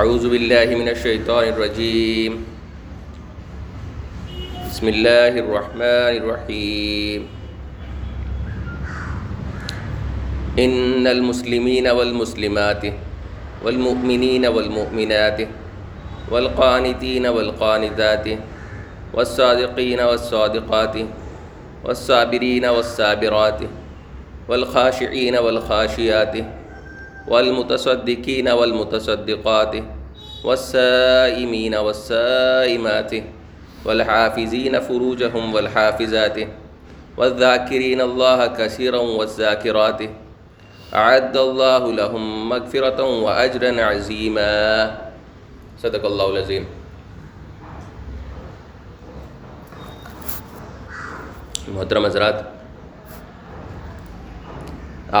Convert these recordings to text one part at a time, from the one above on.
اعوذ باللہ من الشیطان الرجیم بسم اللہ الرحمن الرحیم ان المسلمین والمسلمات والمؤمنین والمؤمنات والقانتین والقانتات والصادقین والصادقات والصابرین والصابرات والخاشعین والخاشیات والمتصدقین والمتصدقات والسائمین والسائمات والحافظین فروجهم والحافظات والذاکرین اللہ کثیرا والذاکرات اعد اللہ لهم مغفرتا واجرا عظیما صدق اللہ العظیم محترم حضرات،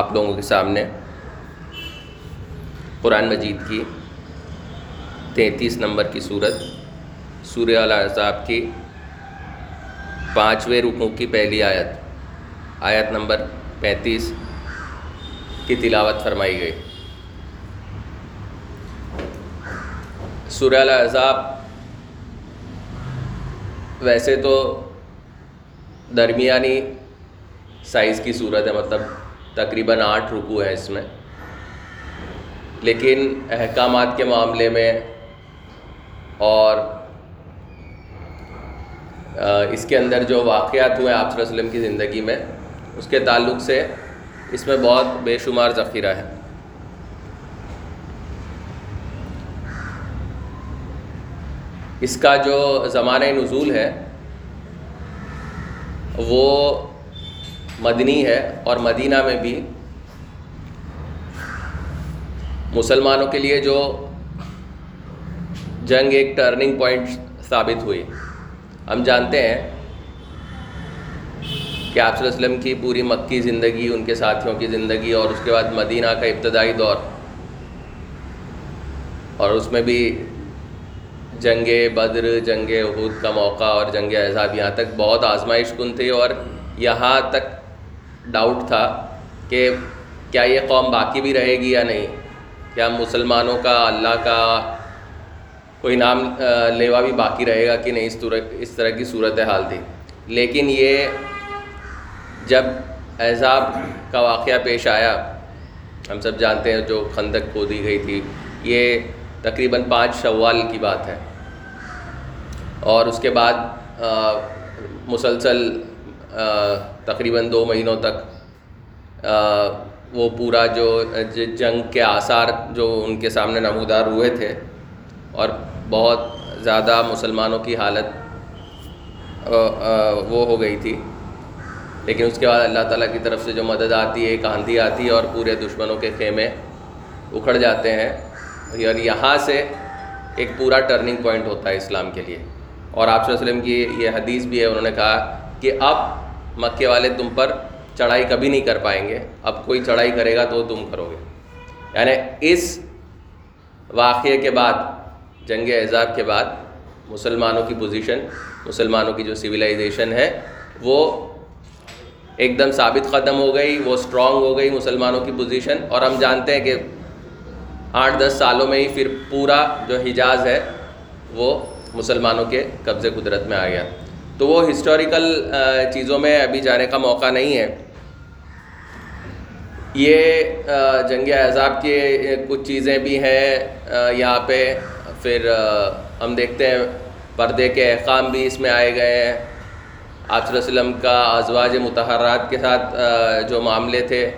آپ لوگوں کے سامنے قرآن مجید کی تینتیس نمبر کی صورت، سورہ الاحزاب کی پانچویں رکوع کی پہلی آیت آیت نمبر پینتیس کی تلاوت فرمائی گئی۔ سورہ الاحزاب ویسے تو درمیانی سائز کی صورت ہے مطلب تقریباً آٹھ رکوع ہیں اس میں۔ لیکن احکامات کے معاملے میں اور اس کے اندر جو واقعات ہوئے آپ صلی اللہ علیہ وسلم کی زندگی میں، اس کے تعلق سے اس میں بہت بے شمار ذخیرہ ہے۔ اس کا جو زمانہ نزول ہے، وہ مدنی ہے اور مدینہ میں بھی مسلمانوں کے لیے جو جنگ ایک ٹرننگ پوائنٹ ثابت ہوئی۔ ہم جانتے ہیں کہ آپ صلی اللہ علیہ وسلم کی پوری مکی زندگی، ان کے ساتھیوں کی زندگی اور اس کے بعد مدینہ کا ابتدائی دور۔ اور اس میں بھی جنگ بدر، جنگ عہود کا موقع اور جنگ احزاب یہاں تک بہت آزمائش کن تھی اور یہاں تک ڈاؤٹ تھا کہ کیا یہ قوم باقی بھی رہے گی یا نہیں۔ کیا مسلمانوں کا اللہ کا کوئی نام لیوا بھی باقی رہے گا کہ نہیں؟ اس طرح اس طرح کی صورت حال تھی لیکن یہ جب احزاب کا واقعہ پیش آیا، ہم سب جانتے ہیں جو خندق کھودی گئی تھی، یہ تقریباً پانچ شوال کی بات ہے۔ اور اس کے بعد مسلسل تقریباً دو مہینوں تک وہ پورا جو جنگ کے آثار جو ان کے سامنے نمودار ہوئے تھے اور بہت زیادہ مسلمانوں کی حالت وہ ہو گئی تھی۔ لیکن اس کے بعد اللہ تعالیٰ کی طرف سے جو مدد آتی ہے ایک آندھی آتی ہے اور پورے دشمنوں کے خیمے اکھڑ جاتے ہیں۔ اور یہاں سے ایک پورا ٹرننگ پوائنٹ ہوتا ہے اسلام کے لیے۔ اور آپ صلی اللہ علیہ وسلم کی یہ حدیث بھی ہے، انہوں نے کہا کہ اب مکے والے تم پر چڑھائی کبھی نہیں کر پائیں گے۔ اب کوئی چڑھائی کرے گا تو تم کرو گے۔ یعنی اس واقعے کے بعد، جنگ اعزاب کے بعد مسلمانوں کی پوزیشن مسلمانوں کی جو سویلائزیشن ہے، وہ ایک دم ثابت قدم ہو گئی، وہ اسٹرانگ ہو گئی مسلمانوں کی پوزیشن اور ہم جانتے ہیں کہ آٹھ دس سالوں میں ہی پھر پورا جو حجاز ہے، وہ مسلمانوں کے قبضے قدرت میں آ گیا۔ تو وہ ہسٹوریکل چیزوں میں ابھی جانے کا موقع نہیں ہے۔ یہ جنگ احزاب کی کچھ چیزیں بھی ہیں یہاں پہ۔ پھر ہم دیکھتے ہیں، پردے کے احکام بھی اس میں آئے گئے ہیں۔ آپ صلی اللہ علیہ وسلم کا ازواج متحرات کے ساتھ جو معاملے تھے،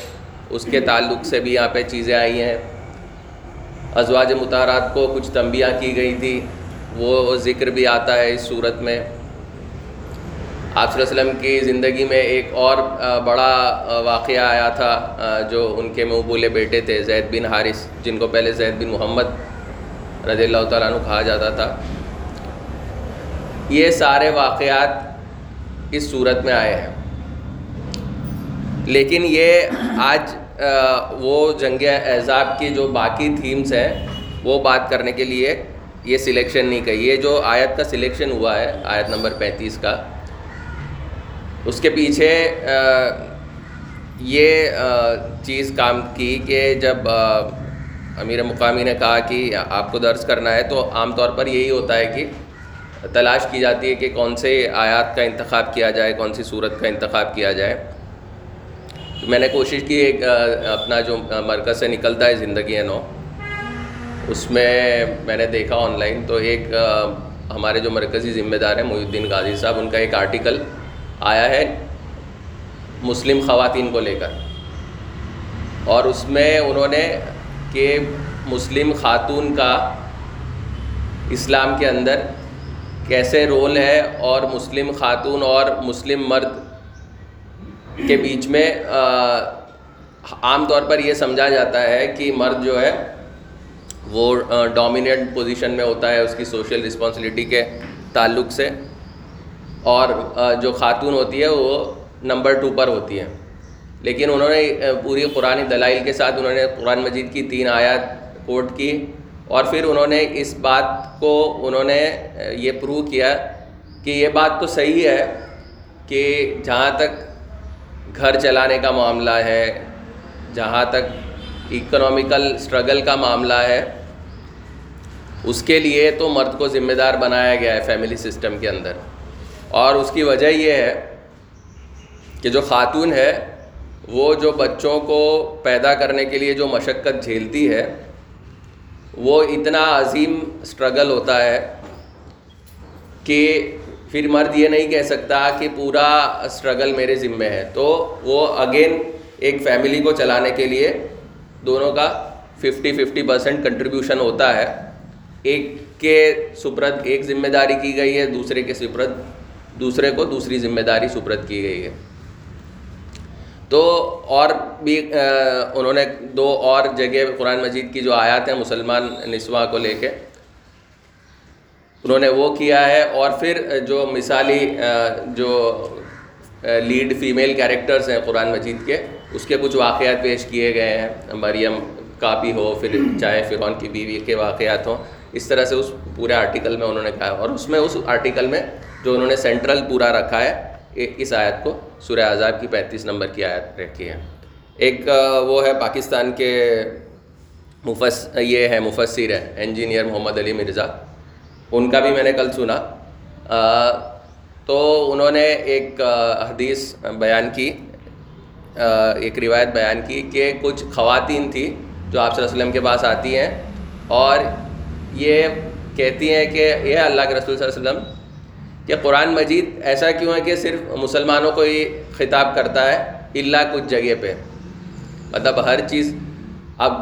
اس کے تعلق سے بھی یہاں پہ چیزیں آئی ہیں۔ ازواج متحرات کو کچھ تنبیہ کی گئی تھی، وہ ذکر بھی آتا ہے اس صورت میں۔ آپ صلی اللہ علیہ وسلم کی زندگی میں ایک اور بڑا واقعہ آیا تھا جو ان کے منہ بولے بیٹے تھے، زید بن حارث، جن کو پہلے زید بن محمد رضی اللہ تعالیٰ عنہ کہا جاتا تھا۔ یہ سارے واقعات اس صورت میں آئے ہیں۔ لیکن یہ آج وہ جنگ احزاب کی جو باقی تھیمز ہیں، وہ بات کرنے کے لیے یہ سلیکشن نہیں کہی۔ یہ جو آیت کا سلیکشن ہوا ہے، آیت نمبر پینتیس کا اس کے پیچھے یہ چیز کام کی کہ جب امیر مقامی نے کہا کہ آپ کو درس کرنا ہے تو عام طور پر یہی ہوتا ہے کہ تلاش کی جاتی ہے کہ کون سے آیات کا انتخاب کیا جائے، کون سی صورت کا انتخاب کیا جائے۔ میں نے کوشش کی ایک اپنا جو مرکز سے نکلتا ہے زندگی نو، اس میں میں نے دیکھا آن لائن تو ایک ہمارے جو مرکزی ذمہ دار ہیں محی الدین غازی صاحب، ان کا ایک آرٹیکل آیا ہے مسلم خواتین کو لے کر۔ اور اس میں انہوں نے کہ مسلم خاتون کا اسلام کے اندر کیسے رول ہے اور مسلم خاتون اور مسلم مرد کے بیچ میں عام طور پر یہ سمجھا جاتا ہے کہ مرد جو ہے وہ ڈومیننٹ پوزیشن میں ہوتا ہے اس کی سوشل رسپانسبلٹی کے تعلق سے۔ اور جو خاتون ہوتی ہے، وہ نمبر ٹو پر ہوتی ہے۔ لیکن انہوں نے پوری قرآن دلائل کے ساتھ انہوں نے قرآن مجید کی تین آیات کوٹ کی۔ اور پھر انہوں نے اس بات کو، انہوں نے یہ پروو کیا کہ یہ بات تو صحیح ہے کہ جہاں تک گھر چلانے کا معاملہ ہے، جہاں تک اکنامیکل اسٹرگل کا معاملہ ہے، اس کے لیے تو مرد کو ذمہ دار بنایا گیا ہے فیملی سسٹم کے اندر۔ اور اس کی وجہ یہ ہے کہ جو خاتون ہے، وہ جو بچوں کو پیدا کرنے کے لیے جو مشقت جھیلتی ہے، وہ اتنا عظیم اسٹرگل ہوتا ہے کہ پھر مرد یہ نہیں کہہ سکتا کہ پورا اسٹرگل میرے ذمے ہے۔ تو وہ اگین ایک فیملی کو چلانے کے لیے دونوں کا ففٹی ففٹی پرسینٹ کنٹریبیوشن ہوتا ہے۔ ایک کے سپرد ایک ذمہ داری کی گئی ہے، دوسرے کے سپرد دوسرے کو دوسری ذمہ داری سپرد کی گئی ہے۔ تو اور بھی انہوں نے دو اور جگہ قرآن مجید کی جو آیات ہیں مسلمان نسواں کو لے کے، انہوں نے وہ کیا ہے۔ اور پھر جو مثالی جو لیڈ فیمیل کیریکٹرز ہیں قرآن مجید کے، اس کے کچھ واقعات پیش کیے گئے ہیں۔ مریم کا بھی ہو، پھر چاہے فرعون کی بیوی کے واقعات ہوں۔ اس طرح سے اس پورے آرٹیکل میں انہوں نے کہا اور اس میں اس آرٹیکل میں جو انہوں نے سینٹرل پورا رکھا ہے اس آیت کو، سورہ عذاب کی پینتیس نمبر کی آیت رکھی ہے۔ ایک وہ ہے پاکستان کے مفس، یہ ہے، مفسر ہے انجینئر محمد علی مرزا۔ ان کا بھی میں نے کل سنا۔ تو انہوں نے ایک حدیث بیان کی۔ ایک روایت بیان کی کہ کچھ خواتین تھی جو آپ صلی اللہ علیہ وسلم کے پاس آتی ہیں اور یہ کہتی ہیں کہ یہ اللہ کے رسول صلی اللہ علیہ وسلم کہ قرآن مجید ایسا کیوں ہے کہ صرف مسلمانوں کو ہی خطاب کرتا ہے اللہ کچھ جگہ پہ۔ مطلب ہر چیز، اب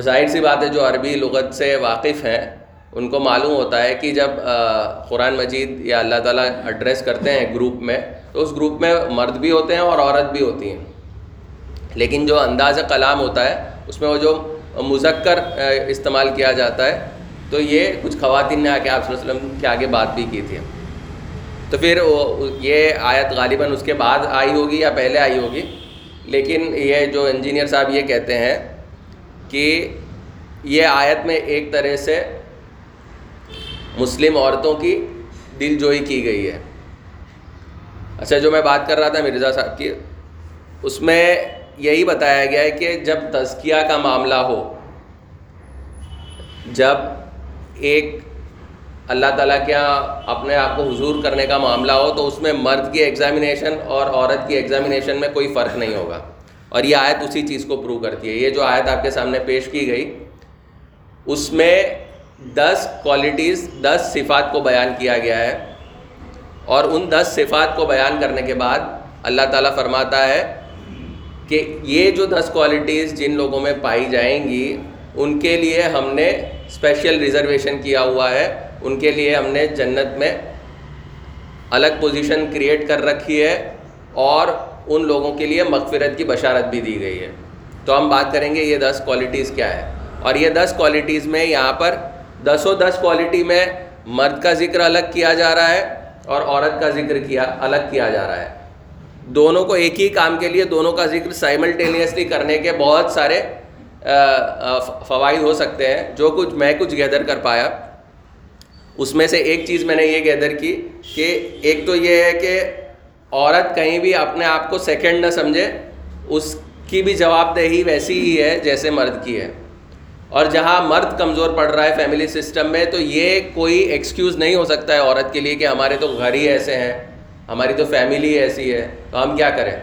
ظاہر سی بات ہے، جو عربی لغت سے واقف ہیں، ان کو معلوم ہوتا ہے کہ جب قرآن مجید یا اللہ تعالیٰ ایڈریس کرتے ہیں گروپ میں، تو اس گروپ میں مرد بھی ہوتے ہیں اور عورت بھی ہوتی ہیں۔ لیکن جو انداز کلام ہوتا ہے، اس میں وہ جو مذکر استعمال کیا جاتا ہے تو یہ کچھ خواتین نے آ کے آپ صلی اللہ علیہ وسلم کے آگے بات بھی کی تھی۔ تو پھر یہ آیت غالباً اس کے بعد آئی ہوگی یا پہلے آئی ہوگی۔ لیکن یہ جو انجینئر صاحب یہ کہتے ہیں کہ یہ آیت میں ایک طرح سے مسلم عورتوں کی دل جوئی کی گئی ہے۔ اچھا جو میں بات کر رہا تھا مرزا صاحب کی، اس میں یہی بتایا گیا ہے کہ جب تزکیہ کا معاملہ ہو، جب ایک اللہ تعالیٰ کے یہاں اپنے آپ کو حضور کرنے کا معاملہ ہو تو اس میں مرد کی ایگزامینیشن اور عورت کی ایگزامینیشن میں کوئی فرق نہیں ہوگا۔ اور یہ آیت اسی چیز کو پروو کرتی ہے۔ یہ جو آیت آپ کے سامنے پیش کی گئی، اس میں دس کوالٹیز دس صفات کو بیان کیا گیا ہے۔ اور ان دس صفات کو بیان کرنے کے بعد اللہ تعالیٰ فرماتا ہے کہ یہ جو دس کوالٹیز جن لوگوں میں پائی جائیں گی، ان کے لیے ہم نے اسپیشل ریزرویشن کیا ہوا ہے، ان کے لیے ہم نے جنت میں الگ پوزیشن کریٹ کر رکھی ہے اور ان لوگوں کے لیے مغفرت کی بشارت بھی دی گئی ہے۔ تو ہم بات کریں گے یہ دس کوالٹیز کیا ہے اور یہ دس کوالٹیز میں یہاں پر دس و دس کوالٹی میں مرد کا ذکر الگ کیا جا رہا ہے اور عورت کا ذکر کیا، الگ کیا جا رہا ہے۔ دونوں کو ایک ہی کام کے لیے، دونوں کا ذکر سائملٹینیسلی کرنے کے بہت سارے فوائد ہو سکتے ہیں۔ جو کچھ میں کچھ گیدر کر پایا، اس میں سے ایک چیز میں نے یہ گیدر کی کہ ایک تو یہ ہے کہ عورت کہیں بھی اپنے آپ کو سیکنڈ نہ سمجھے، اس کی بھی جواب دہی ویسی ہی ہے جیسے مرد کی ہے۔ اور جہاں مرد کمزور پڑ رہا ہے فیملی سسٹم میں، تو یہ کوئی ایکسکیوز نہیں ہو سکتا ہے عورت کے لیے کہ ہمارے تو گھر ہی ایسے ہیں، ہماری تو فیملی ایسی ہے، تو ہم کیا کریں؟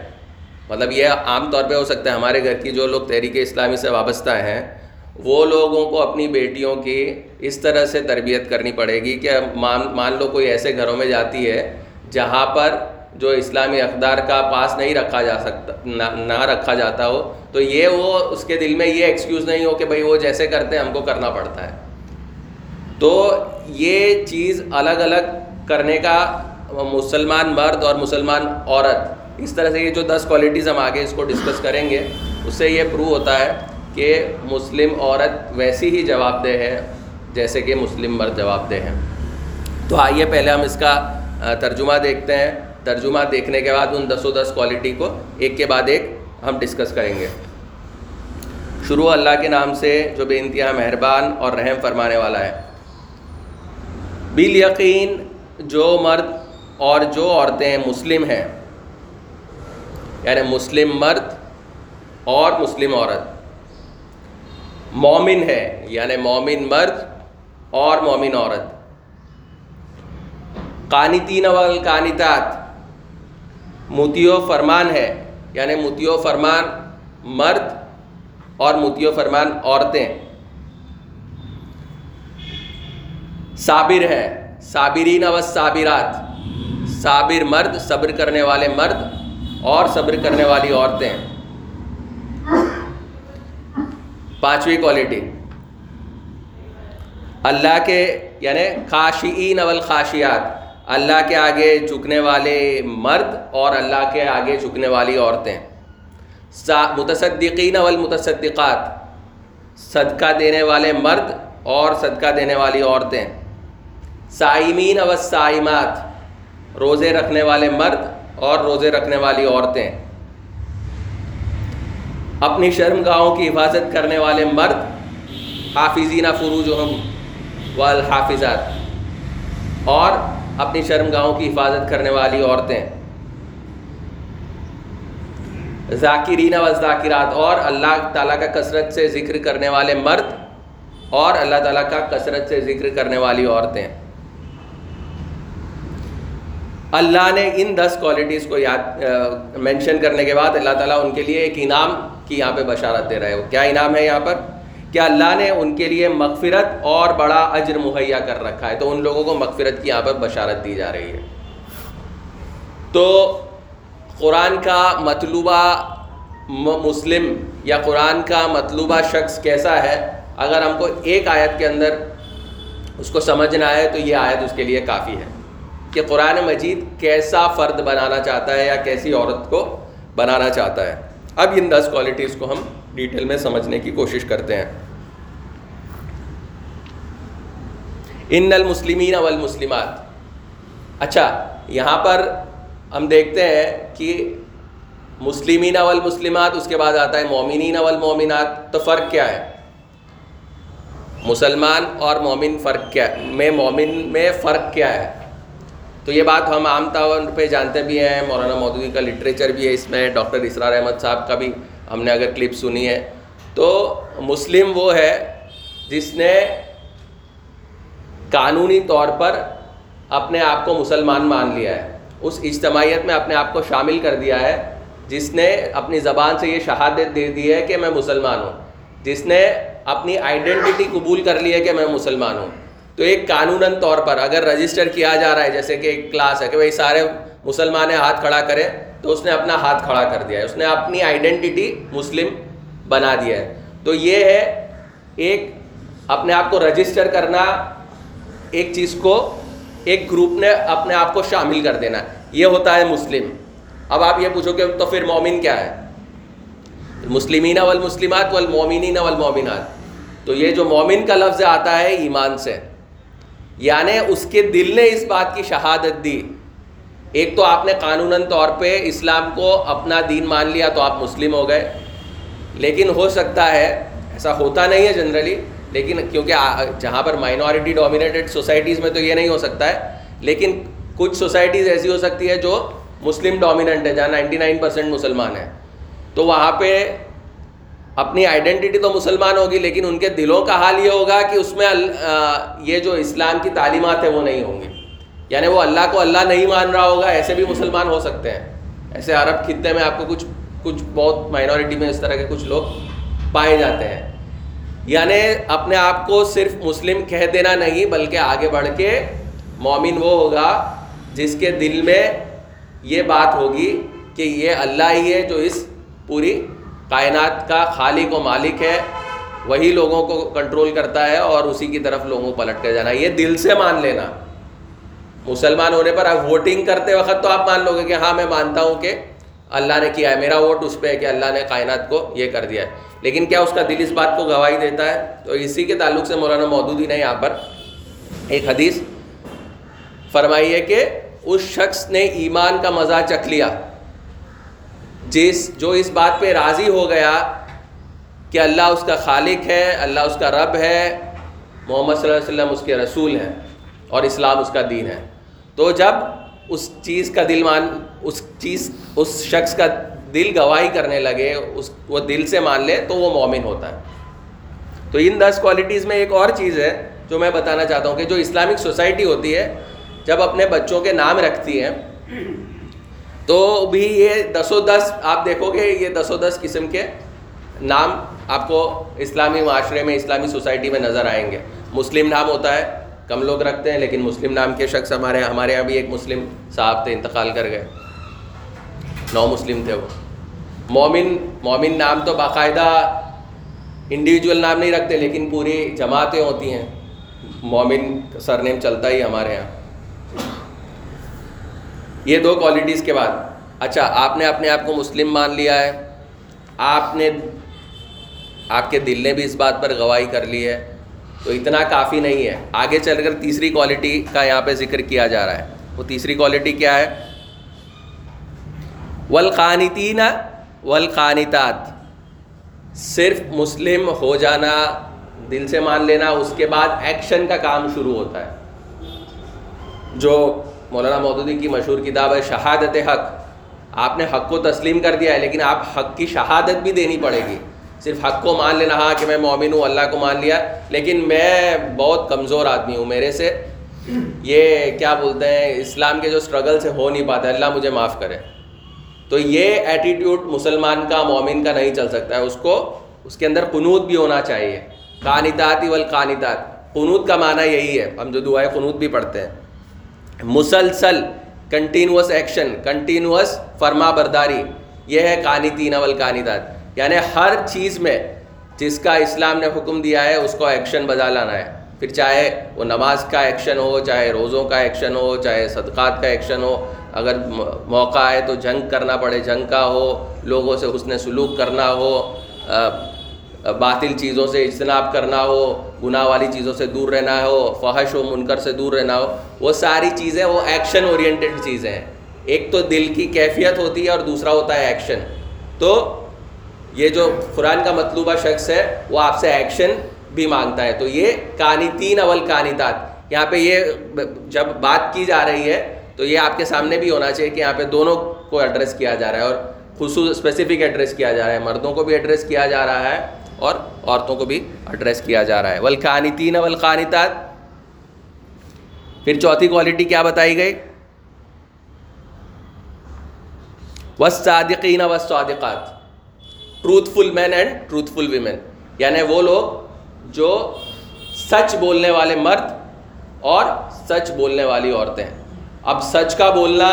مطلب یہ عام طور پہ ہو سکتا ہے ہمارے گھر کی جو لوگ تحریک اسلامی سے وابستہ ہیں، وہ لوگوں کو اپنی بیٹیوں کی اس طرح سے تربیت کرنی پڑے گی کہ مان مان لو کوئی ایسے گھروں میں جاتی ہے جہاں پر جو اسلامی اقدار کا پاس نہیں رکھا جا سکتا، نہ رکھا جاتا ہو، تو یہ وہ اس کے دل میں یہ ایکسکیوز نہیں ہو کہ بھائی وہ جیسے کرتے ہیں ہم کو کرنا پڑتا ہے۔ تو یہ چیز الگ الگ کرنے کا مسلمان مرد اور مسلمان عورت اس طرح سے یہ جو دس کوالٹیز ہم آگے اس کو ڈسکس کریں گے، اس سے یہ پروو ہوتا ہے کہ مسلم عورت ویسی ہی جواب دہ ہے جیسے کہ مسلم مرد جواب دہ ہیں۔ تو آئیے پہلے ہم اس کا ترجمہ دیکھتے ہیں۔ ترجمہ دیکھنے کے بعد ان دس و دس کوالٹی کو ایک کے بعد ایک ہم ڈسکس کریں گے۔ شروع اللہ کے نام سے جو بے انتہا مہربان اور رحم فرمانے والا ہے۔ بال یقین جو مرد اور جو عورتیں مسلم ہیں یعنی مسلم مرد اور مسلم عورت۔ مومن ہے یعنی مومن مرد اور مومن عورت۔ قانتین والقانتات متیو فرمان ہے یعنی متیو فرمان مرد اور متیو فرمان عورتیں۔ صابر ہے، صابرین و صابرات۔ صابر مرد، صبر کرنے والے مرد۔ اور صبر کرنے والی عورتیں۔ پانچویں کوالٹی اللہ کے یعنی خاشعین اول خاشیات اللہ کے آگے جھکنے والے مرد اور اللہ کے آگے جھکنے والی عورتیں۔ متصدقین والمتصدقات۔ صدقہ دینے والے مرد اور صدقہ دینے والی عورتیں۔ سائمین و سائمات روزے رکھنے والے مرد اور روزے رکھنے والی عورتیں۔ اپنی شرم گاہوں کی حفاظت کرنے والے مرد، حافظین فروج والحافظات، اور اپنی شرم گاہوں کی حفاظت کرنے والی عورتیں۔ ذاکرین و ذاکرات اور اللہ تعالیٰ کا کثرت سے ذکر کرنے والے مرد، اور اللہ تعالیٰ کا کثرت سے ذکر کرنے والی عورتیں۔ اللہ نے ان دس کوالٹیز کو یاد مینشن کرنے کے بعد اللہ تعالیٰ ان کے لیے ایک انعام کی یہاں پہ بشارت دے رہے ہو کیا انعام ہے یہاں پر؟ کہ اللہ نے ان کے لیے مغفرت اور بڑا اجر مہیا کر رکھا ہے۔ تو ان لوگوں کو مغفرت کی یہاں پر بشارت دی جا رہی ہے۔ تو قرآن کا مطلوبہ مسلم یا قرآن کا مطلوبہ شخص کیسا ہے؟ اگر ہم کو ایک آیت کے اندر اس کو سمجھنا ہے تو یہ آیت اس کے لیے کافی ہے۔ کہ قرآن مجید کیسا فرد بنانا چاہتا ہے یا کیسی عورت کو بنانا چاہتا ہے۔ اب ان دس کوالٹیز کو ہم ڈیٹیل میں سمجھنے کی کوشش کرتے ہیں۔ ان المسلمین والمسلمات۔ اچھا یہاں پر ہم دیکھتے ہیں کہ مسلمین والمسلمات، اس کے بعد آتا ہے مومنین والمومنات، تو فرق کیا ہے؟ مسلمان اور مومن فرق کیا، میں مومن میں فرق کیا ہے؟ تو یہ بات ہم عام طور پہ جانتے بھی ہیں، مولانا مودودی کا لٹریچر بھی ہے اس میں، ڈاکٹر اسرار احمد صاحب کا بھی ہم نے اگر کلپ سنی ہے۔ تو مسلم وہ ہے جس نے قانونی طور پر اپنے آپ کو مسلمان مان لیا ہے۔ اس اجتماعیت میں اپنے آپ کو شامل کر دیا ہے۔ جس نے اپنی زبان سے یہ شہادت دے دی ہے کہ میں مسلمان ہوں۔ جس نے اپنی آئیڈینٹی قبول کر لی ہے کہ میں مسلمان ہوں۔ تو ایک قانوناً طور پر اگر رجسٹر کیا جا رہا ہے، جیسے کہ ایک کلاس ہے کہ بھائی سارے مسلمان ہاتھ کھڑا کریں، تو اس نے اپنا ہاتھ کھڑا کر دیا ہے، اس نے اپنی آئیڈینٹی مسلم بنا دیا ہے۔ تو یہ ہے ایک اپنے آپ کو رجسٹر کرنا، ایک چیز کو، ایک گروپ نے اپنے آپ کو شامل کر دینا۔ یہ ہوتا ہے مسلم۔ اب آپ یہ پوچھو کہ تو پھر مومن کیا ہے؟ مسلمین والمسلمات والمومنین والمومنات۔ تو یہ جو مومن کا لفظ آتا ہے ایمان سے۔ یعنی اس کے دل نے اس بات کی شہادت دی۔ ایک تو آپ نے قانوناً طور پہ اسلام کو اپنا دین مان لیا تو آپ مسلم ہو گئے۔ لیکن ہو سکتا ہے، ایسا ہوتا نہیں ہے جنرلی، لیکن کیونکہ جہاں پر مائنورٹی ڈومینیٹڈ سوسائٹیز میں تو یہ نہیں ہو سکتا ہے۔ لیکن کچھ سوسائٹیز ایسی ہو سکتی ہے جو مسلم ڈومیننٹ ہے، جہاں نائنٹی نائن پرسینٹ مسلمان ہیں۔ تو وہاں پہ اپنی آئیڈینٹی تو مسلمان ہوگی، لیکن ان کے دلوں کا حال یہ ہوگا کہ اس میں یہ جو اسلام کی تعلیمات ہیں وہ نہیں ہوں گی۔ یعنی وہ اللہ کو اللہ نہیں مان رہا ہوگا، ایسے بھی مسلمان ہو سکتے ہیں۔ ایسے عرب خطے میں آپ کو کچھ کچھ بہت مائنورٹی میں اس طرح کے کچھ لوگ پائے جاتے ہیں۔ یعنی اپنے آپ کو صرف مسلم کہہ دینا نہیں، بلکہ آگے بڑھ کے مومن وہ ہوگا جس کے دل میں یہ بات ہوگی کہ یہ اللہ ہی ہے جو اس پوری کائنات کا خالق و مالک ہے، وہی لوگوں کو کنٹرول کرتا ہے اور اسی کی طرف لوگوں کو پلٹ کر جانا یہ دل سے مان لینا۔ مسلمان ہونے پر آپ ووٹنگ کرتے وقت تو آپ مان لو گے کہ ہاں میں مانتا ہوں کہ اللہ نے کیا ہے، میرا ووٹ اس پہ ہے کہ اللہ نے کائنات کو یہ کر دیا ہے۔ لیکن کیا اس کا دل اس بات کو گواہی دیتا ہے؟ تو اسی کے تعلق سے مولانا مودودی نے یہاں پر ایک حدیث فرمائی ہے کہ اس شخص نے ایمان کا مزہ چکھ لیا۔ جس جو اس بات پہ راضی ہو گیا کہ اللہ اس کا خالق ہے، اللہ اس کا رب ہے، محمد صلی اللہ علیہ وسلم اس کے رسول ہیں اور اسلام اس کا دین ہے۔ تو جب اس چیز کا دل مان، اس چیز، اس شخص کا دل گواہی کرنے لگے، اس، وہ دل سے مان لے، تو وہ مومن ہوتا ہے۔ تو ان دس کوالٹیز میں ایک اور چیز ہے جو میں بتانا چاہتا ہوں کہ جو اسلامک سوسائٹی ہوتی ہے، جب اپنے بچوں کے نام رکھتی ہیں تو بھی یہ دس و دس، آپ دیکھو گے یہ دس و دس قسم کے نام آپ کو اسلامی معاشرے میں، اسلامی سوسائٹی میں نظر آئیں گے۔ مسلم نام ہوتا ہے، کم لوگ رکھتے ہیں، لیکن مسلم نام کے شخص ہمارے ہمارے یہاں بھی ایک مسلم صاحب تھے، انتقال کر گئے۔ نو مسلم تھے وہ۔ مومن مومن نام تو باقاعدہ انڈیویجول نام نہیں رکھتے، لیکن پوری جماعتیں ہوتی ہیں۔ مومن سر نیم چلتا ہی ہمارے یہاں۔ یہ دو کوالٹیز کے بعد۔ اچھا آپ نے اپنے آپ کو مسلم مان لیا ہے۔ آپ نے آپ کے دل نے بھی اس بات پر گواہی کر لی ہے۔ تو اتنا کافی نہیں ہے۔ آگے چل کر تیسری کوالٹی کا یہاں پہ ذکر کیا جا رہا ہے۔ وہ تیسری کوالٹی کیا ہے؟ ولقانتین ولقانتات صرف مسلم ہو جانا، دل سے مان لینا، اس کے بعد ایکشن کا کام شروع ہوتا ہے۔ جو مولانا مودودی کی مشہور کتاب ہے شہادت حق۔ آپ نے حق کو تسلیم کر دیا ہے، لیکن آپ حق کی شہادت بھی دینی پڑے گی۔ صرف حق کو مان لینا ہاں کہ میں مومن ہوں، اللہ کو مان لیا، لیکن میں بہت کمزور آدمی ہوں میرے سے۔ یہ کیا بولتے ہیں، اسلام کے جو اسٹرگل سے ہو نہیں پاتا، اللہ مجھے معاف کرے۔ تو یہ ایٹیٹیوڈ مسلمان کا، مومن کا نہیں چل سکتا ہے۔ اس کو، اس کے اندر قنوت بھی ہونا چاہیے۔ قانتات والقانتات۔ قنوت کا معنی یہی ہے۔ ہم جو دعائیں قنوت بھی پڑھتے ہیں۔ مسلسل کنٹینوس ایکشن کنٹینوس فرما برداری یہ ہے کانی تین اول کانی داد. یعنی ہر چیز میں جس کا اسلام نے حکم دیا ہے، اس کو ایکشن بجا لانا ہے. پھر چاہے وہ نماز کا ایکشن ہو، چاہے روزوں کا ایکشن ہو، چاہے صدقات کا ایکشن ہو، اگر موقع آئے تو جنگ کرنا پڑے، جنگ کا ہو، لوگوں سے حسن سلوک کرنا ہو باطل چیزوں سے اجتناب کرنا ہو، گناہ والی چیزوں سے دور رہنا ہو، فحش و منکر سے دور رہنا ہو، وہ ساری چیزیں، وہ ایکشن اورینٹیڈ چیزیں ہیں۔ ایک تو دل کی کیفیت ہوتی ہے اور دوسرا ہوتا ہے ایکشن تو یہ جو قرآن کا مطلوبہ شخص ہے، وہ آپ سے ایکشن بھی مانگتا ہے۔ تو یہ کانی تین اول کانی یہاں پہ یہ جب بات کی جا رہی ہے، تو یہ آپ کے سامنے بھی ہونا چاہیے کہ یہاں پہ دونوں کو ایڈریس کیا جا رہا ہے اور خصوص اسپیسیفک ایڈریس کیا جا رہا ہے۔ مردوں کو بھی ایڈریس کیا جا رہا ہے۔ اور عورتوں کو بھی ایڈریس کیا جا رہا ہے۔ ولقانتین ولقانتات پھر چوتھی کوالٹی کیا بتائی گئی؟ صادقین و صادقات truthful men and truthful women یعنی وہ لوگ جو سچ بولنے والے مرد اور سچ بولنے والی عورتیں۔ اب سچ کا بولنا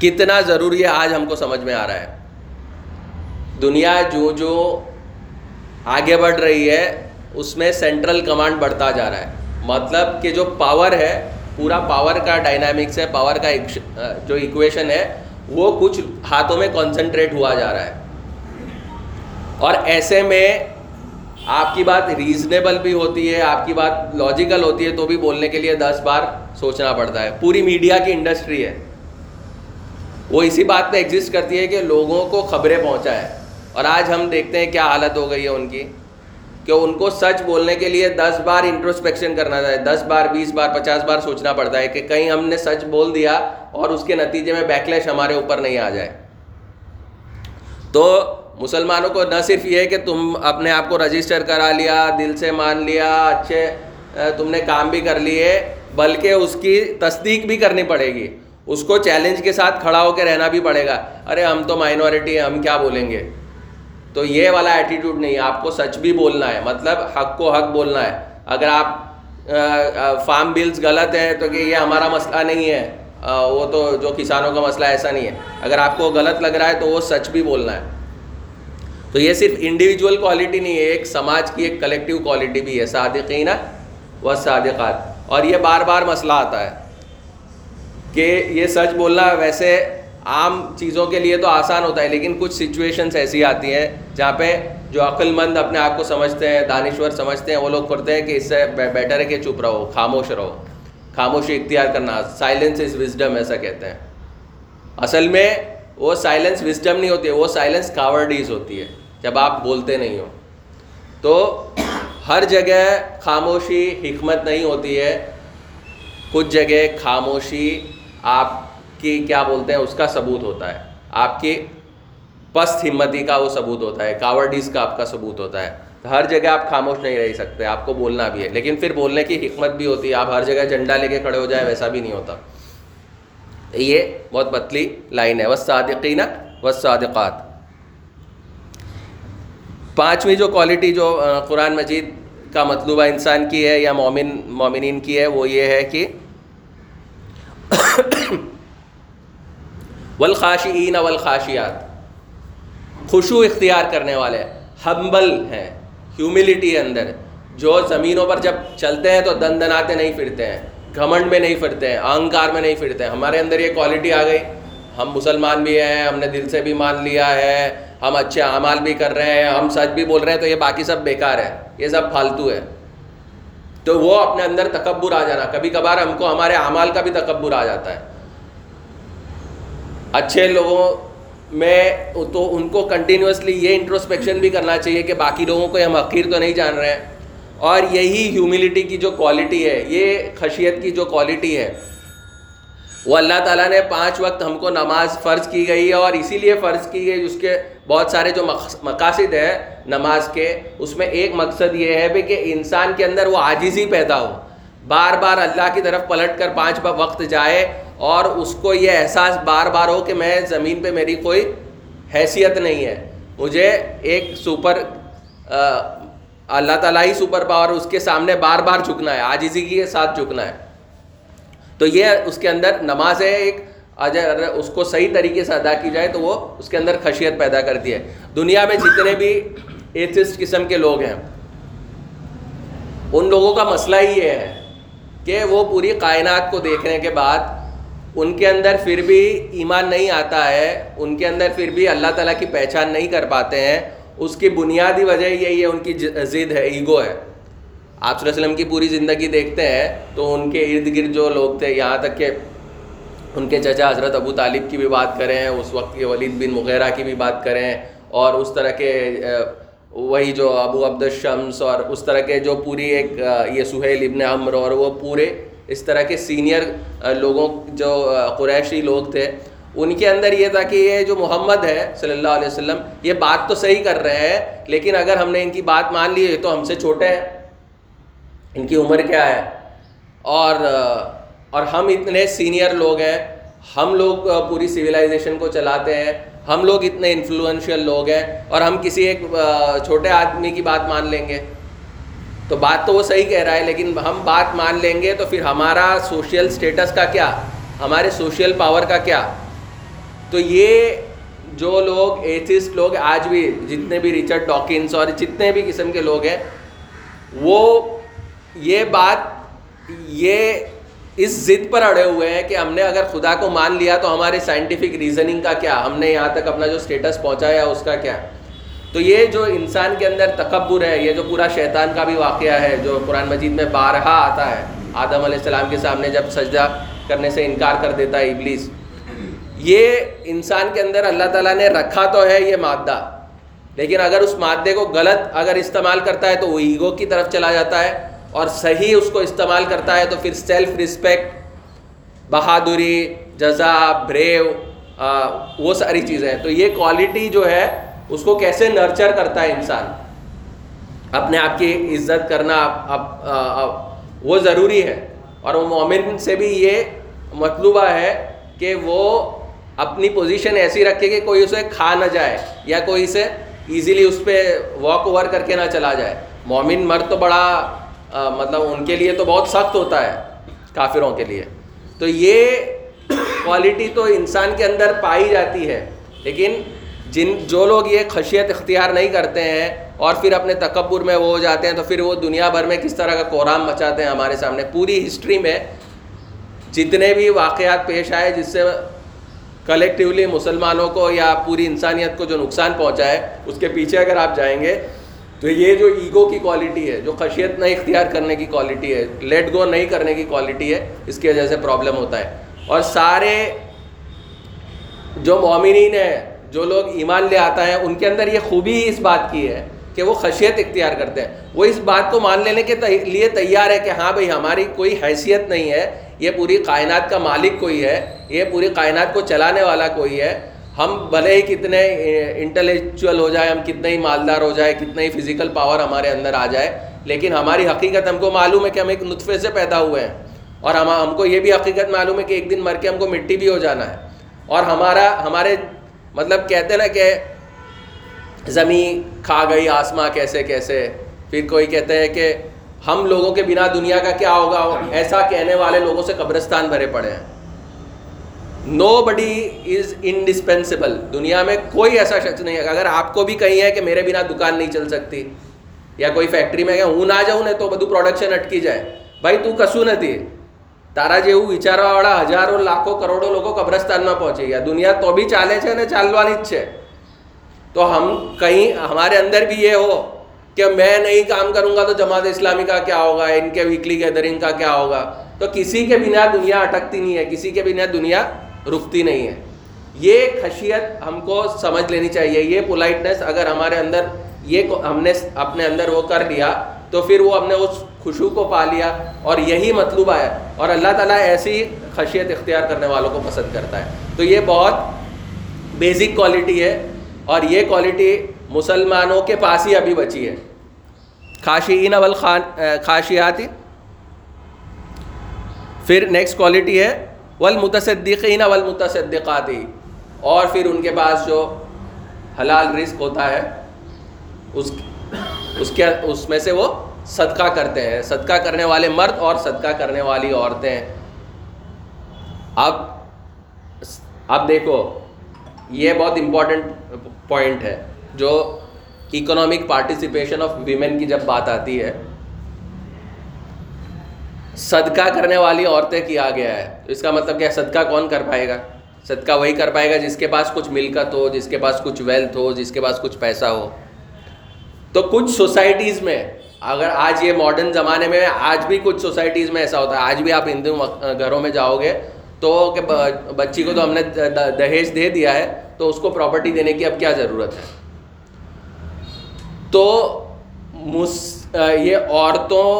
کتنا ضروری ہے، آج ہم کو سمجھ میں آ رہا ہے۔ دنیا جو جو آگے بڑھ رہی ہے، اس میں سینٹرل کمانڈ بڑھتا جا رہا ہے۔ مطلب کہ جو پاور ہے، پورا پاور کا ڈائنامکس ہے پاور کا جو ایکویشن ہے، وہ کچھ ہاتھوں میں کانسنٹریٹ ہوا جا رہا ہے۔ اور ایسے میں آپ کی بات ریزنیبل بھی ہوتی ہے، آپ کی بات لاجیکل ہوتی ہے، تو بھی بولنے کے لیے دس بار سوچنا پڑتا ہے۔ پوری میڈیا کی انڈسٹری ہے۔ وہ اسی بات پہ ایگزسٹ کرتی ہے کہ لوگوں کو خبریں پہنچائے اور آج ہم دیکھتے ہیں کیا حالت ہو گئی ہے ان کی، کہ ان کو سچ بولنے کے لیے دس بار انٹروسپیکشن کرنا چاہے دس بار، بیس بار، پچاس بار سوچنا پڑتا ہے کہ کہیں ہم نے سچ بول دیا اور اس کے نتیجے میں بیکلیش ہمارے اوپر نہیں آ جائے۔ تو مسلمانوں کو نہ صرف یہ کہ تم اپنے آپ کو رجسٹر کرا لیا، دل سے مان لیا، اچھے تم نے کام بھی کر لیے، بلکہ اس کی تصدیق بھی کرنی پڑے گی۔ اس کو چیلنج کے ساتھ کھڑا ہو کے رہنا بھی پڑے گا۔ ارے ہم تو مائنورٹی ہیں، ہم کیا بولیں گے؟ تو یہ والا ایٹیٹیوڈ نہیں ہے آپ کو سچ بھی بولنا ہے مطلب حق کو حق بولنا ہے۔ اگر آپ فارم بلز غلط ہیں تو کہ یہ ہمارا مسئلہ نہیں ہے۔ وہ تو جو کسانوں کا مسئلہ ایسا نہیں ہے۔ اگر آپ کو غلط لگ رہا ہے تو وہ سچ بھی بولنا ہے۔ تو یہ صرف انڈیویجول کوالٹی نہیں ہے، ایک سماج کی ایک کلیکٹیو کوالٹی بھی ہے صادقینہ و صادقات۔ اور یہ بار بار مسئلہ آتا ہے کہ یہ سچ بولنا ویسے عام چیزوں کے لیے تو آسان ہوتا ہے، لیکن کچھ سچویشنس ایسی آتی ہیں جہاں پہ جو عقل مند اپنے آپ کو سمجھتے ہیں، دانشور سمجھتے ہیں، وہ لوگ کرتے ہیں کہ اس سے بیٹر ہے کہ چپ رہو، خاموش رہو، خاموشی اختیار کرنا سائلنس از وزڈم ایسا کہتے ہیں۔ اصل میں وہ سائلنس وزڈم نہیں ہوتی ہے وہ سائلنس کاورڈیز ہوتی ہے، جب آپ بولتے نہیں ہو۔ تو ہر جگہ خاموشی، حکمت نہیں ہوتی ہے۔ کچھ جگہ خاموشی آپ کی کیا بولتے ہیں، اس کا ثبوت ہوتا ہے۔ آپ کی پست ہمتی کا وہ ثبوت ہوتا ہے کاورڈیز کا آپ کا ثبوت ہوتا ہے۔ ہر جگہ آپ خاموش نہیں رہ سکتے، آپ کو بولنا بھی ہے۔ لیکن پھر بولنے کی حکمت بھی ہوتی ہے، آپ ہر جگہ جھنڈا لے کے کھڑے ہو جائیں، ویسا بھی نہیں ہوتا۔ یہ بہت پتلی لائن ہے۔ وس صادقین وس صادقات پانچویں جو کوالٹی جو قرآن مجید کا مطلوبہ انسان کی ہے یا مومن، مومنین کی ہے، وہ یہ ہے کہ والخاشعین والخاشیات۔ خوشو اختیار کرنے والے ہمبل ہیں ہیوملٹی اندر۔ جو زمینوں پر جب چلتے ہیں تو دن دناتے نہیں پھرتے ہیں، گھمنڈ میں نہیں پھرتے ہیں اہنکار میں نہیں پھرتے ہیں۔ ہمارے اندر یہ کوالٹی آ گئی۔ ہم مسلمان بھی ہیں، ہم نے دل سے بھی مان لیا ہے، ہم اچھے اعمال بھی کر رہے ہیں، ہم سچ بھی بول رہے ہیں، تو یہ باقی سب بیکار ہے۔ یہ سب پھالتو ہے۔ تو وہ اپنے اندر تکبر آ جانا۔ کبھی کبھار ہم کو ہمارے اعمال کا بھی تکبر آ جاتا ہے۔ اچھے لوگوں میں تو ان کو کنٹینیوسلی یہ انٹروسپیکشن بھی کرنا چاہیے کہ باقی لوگوں کو ہم عقیر تو نہیں جان رہے ہیں۔ اور یہی ہیوملٹی کی جو کوالٹی ہے، یہ خشیت کی جو کوالٹی ہے۔ وہ اللہ تعالیٰ نے پانچ وقت ہم کو نماز فرض کی گئی ہے اور اسی لیے فرض کی گئی اس کے بہت سارے جو مقاصد ہے نماز کے، اس میں ایک مقصد یہ ہے بھی کہ انسان کے اندر وہ عاجزی پیدا ہو۔ بار بار اللہ کی طرف پلٹ کر پانچ وقت جائے اور اس کو یہ احساس بار بار ہو کہ میں زمین پہ میری کوئی حیثیت نہیں ہے۔ مجھے ایک سپر اللہ تعالیٰ ہی سپر پاور اس کے سامنے بار بار جھکنا ہے آجزی کے ساتھ جھکنا ہے۔ تو یہ اس کے اندر نماز ہے، ایک اگر اس کو صحیح طریقے سے ادا کی جائے تو وہ اس کے اندر خشیت پیدا کرتی ہے۔ دنیا میں جتنے بھی ایتھسٹ قسم کے لوگ ہیں، ان لوگوں کا مسئلہ ہی یہ ہے کہ وہ پوری کائنات کو دیکھنے کے بعد ان کے اندر پھر بھی ایمان نہیں آتا ہے، ان کے اندر پھر بھی اللہ تعالیٰ کی پہچان نہیں کر پاتے ہیں۔ اس کی بنیادی وجہ یہی ہے ان کی ضد ہے، ایگو ہے۔ آپ صلی اللہ علیہ وسلم کی پوری زندگی دیکھتے ہیں تو ان کے ارد گرد جو لوگ تھے، یہاں تک کہ ان کے چچا حضرت ابو طالب کی بھی بات کریں، اس وقت کے ولید بن مغیرہ کی بھی بات کریں اور اس طرح کے وہی جو ابو عبد الشمس اور اس طرح کے جو پوری ایک یہ سہیل ابن عمر اور وہ پورے اس طرح کے سینئر لوگوں، جو قریشی لوگ تھے، ان کے اندر یہ تھا کہ یہ جو محمد ہے صلی اللہ علیہ وسلم، یہ بات تو صحیح کر رہے ہیں، لیکن اگر ہم نے ان کی بات مان لی ہے تو ہم سے چھوٹے ہیں۔ ان کی عمر کیا ہے؟ اور اور ہم اتنے سینئر لوگ ہیں، ہم لوگ پوری سویلائزیشن کو چلاتے ہیں، ہم لوگ اتنے انفلوئنشیل لوگ ہیں، اور ہم کسی ایک چھوٹے آدمی کی بات مان لیں گے۔ تو بات تو وہ صحیح کہہ رہا ہے، لیکن ہم بات مان لیں گے تو پھر ہمارا سوشل اسٹیٹس کا کیا؟ ہمارے سوشل پاور کا کیا؟ تو یہ جو لوگ ایتھسٹ لوگ آج بھی جتنے بھی ریچرڈ ڈاکنس اور جتنے بھی قسم کے لوگ ہیں، وہ یہ بات، یہ اس ضد پر اڑے ہوئے ہیں کہ ہم نے اگر خدا کو مان لیا تو ہمارے سائنٹیفک ریزننگ کا کیا؟ ہم نے یہاں تک اپنا جو اسٹیٹس پہنچایا اس کا کیا؟ تو یہ جو انسان کے اندر تکبر ہے، یہ جو پورا شیطان کا بھی واقعہ ہے، جو قرآن مجید میں بارہا آتا ہے، آدم علیہ السلام کے سامنے جب سجدہ کرنے سے انکار کر دیتا ہے ابلیس، یہ انسان کے اندر اللہ تعالیٰ نے رکھا تو ہے یہ مادہ، لیکن اگر اس مادے کو غلط اگر استعمال کرتا ہے تو وہ ایگو کی طرف چلا جاتا ہے اور صحیح اس کو استعمال کرتا ہے تو پھر سیلف رسپیکٹ بہادری، جزا بریو وہ ساری چیزیں ہیں۔ تو یہ کوالٹی جو ہے اس کو کیسے نرچر کرتا ہے انسان؟ اپنے آپ کی عزت کرنا وہ ضروری ہے۔ اور وہ مومن سے بھی یہ مطلوبہ ہے کہ وہ اپنی پوزیشن ایسی رکھے کہ کوئی اسے کھا نہ جائے یا کوئی اسے ایزیلی اس پہ واک اوور کر کے نہ چلا جائے۔ مومن مرد تو بڑا مطلب ان کے لیے تو بہت سخت ہوتا ہے، کافروں کے لیے۔ تو یہ کوالٹی تو انسان کے اندر پائی جاتی ہے، لیکن جن جو لوگ یہ خشیت اختیار نہیں کرتے ہیں اور پھر اپنے تکبر میں وہ ہو جاتے ہیں، تو پھر وہ دنیا بھر میں کس طرح کا کورام مچاتے ہیں ہمارے سامنے؟ پوری ہسٹری میں جتنے بھی واقعات پیش آئے جس سے کلیکٹیولی مسلمانوں کو یا پوری انسانیت کو جو نقصان پہنچا ہے، اس کے پیچھے اگر آپ جائیں گے، تو یہ جو ایگو کی کوالٹی ہے، جو خشیت نہیں اختیار کرنے کی کوالٹی ہے لیٹ گو نہیں کرنے کی کوالٹی ہے، اس کی وجہ سے پرابلم ہوتا ہے۔ اور سارے جو مومنین ہیں جو لوگ ایمان لے آتا ہے، ان کے اندر یہ خوبی اس بات کی ہے کہ وہ خشیت اختیار کرتے ہیں۔ وہ اس بات کو مان لینے کے لیے تیار ہے کہ ہاں بھائی، ہماری کوئی حیثیت نہیں ہے۔ یہ پوری کائنات کا مالک کوئی ہے۔ یہ پوری کائنات کو چلانے والا کوئی ہے۔ ہم بھلے ہی کتنے انٹلیکچوئل ہو جائے، ہم کتنے ہی مالدار ہو جائے، کتنے ہی فزیکل پاور ہمارے اندر آ جائے۔ لیکن ہماری حقیقت ہم کو معلوم ہے کہ ہم ایک نطفے سے پیدا ہوئے ہیں۔ اور ہم ہم کو یہ بھی حقیقت معلوم ہے کہ ایک دن مر کے ہم کو مٹی بھی ہو جانا ہے۔ اور ہمارا، ہمارے مطلب کہتے ہیں نا کہ زمین کھا گئی، آسماں کیسے کیسے؟ پھر کوئی کہتے ہیں کہ ہم لوگوں کے بنا دنیا کا کیا ہوگا؟ ایسا کہنے والے لوگوں سے قبرستان بھرے پڑے ہیں۔ نو بڈی از انڈسپینسیبل دنیا میں کوئی ایسا شخص نہیں ہے۔ اگر آپ کو بھی کہیں ہے کہ میرے بنا دکان نہیں چل سکتی یا کوئی فیکٹری میں ہوں نہ جاؤں، نہیں تو بدو پروڈکشن اٹکی جائے۔ بھائی تو کسو نہ تھی تارا جی وچارا والا ہزاروں لاکھوں کروڑوں لوگوں قبرستان میں پہنچے گا دنیا تو بھی چالے چھے نہ چالوانی چھے تو ہم کہیں ہمارے اندر بھی یہ ہو کہ میں نہیں کام کروں گا تو جماعت اسلامی کا کیا ہوگا ان کے ویکلی گیدرنگ کا کیا ہوگا تو کسی کے بنا دنیا اٹکتی نہیں ہے کسی کے بنا دنیا رکتی نہیں ہے یہ خشیت ہم کو سمجھ لینی چاہیے یہ پولائٹنس اگر ہمارے اندر یہ ہم نے اپنے اندر وہ کر لیا تو پھر وہ ہم نے اس خوشو کو پا لیا اور یہی مطلوب ہے اور اللہ تعالیٰ ایسی خشیت اختیار کرنے والوں کو پسند کرتا ہے۔ تو یہ بہت بیسک کوالٹی ہے اور یہ کوالٹی مسلمانوں کے پاس ہی ابھی بچی ہے۔ خاشین اول خان خاشیاتی۔ پھر نیکسٹ کوالٹی ہے ولمتصدقین والمتصدقاتی۔ اور پھر ان کے پاس جو حلال رزق ہوتا ہے، اس اس کے اس میں سے وہ صدقہ کرتے ہیں۔ صدقہ کرنے والے مرد اور صدقہ کرنے والی عورتیں۔ اب اب دیکھو، یہ بہت امپورٹنٹ پوائنٹ ہے۔ جو اکنامک پارٹیسپیشن آف ویمن کی جب بات آتی ہے، صدقہ کرنے والی عورتیں کیا گیا ہے۔ اس کا مطلب کیا صدقہ کون کر پائے گا؟ صدقہ وہی کر پائے گا جس کے پاس کچھ ملکت ہو، جس کے پاس کچھ ویلتھ ہو، جس کے پاس کچھ پیسہ ہو۔ تو کچھ سوسائٹیز میں، اگر آج یہ ماڈرن زمانے میں، آج بھی کچھ سوسائٹیز میں ایسا ہوتا ہے۔ آج بھی آپ ہندو گھروں میں جاؤ گے تو کہ بچی کو تو ہم نے دہیج دے دیا ہے، تو اس کو پراپرٹی دینے کی اب کیا ضرورت ہے؟ تو یہ عورتوں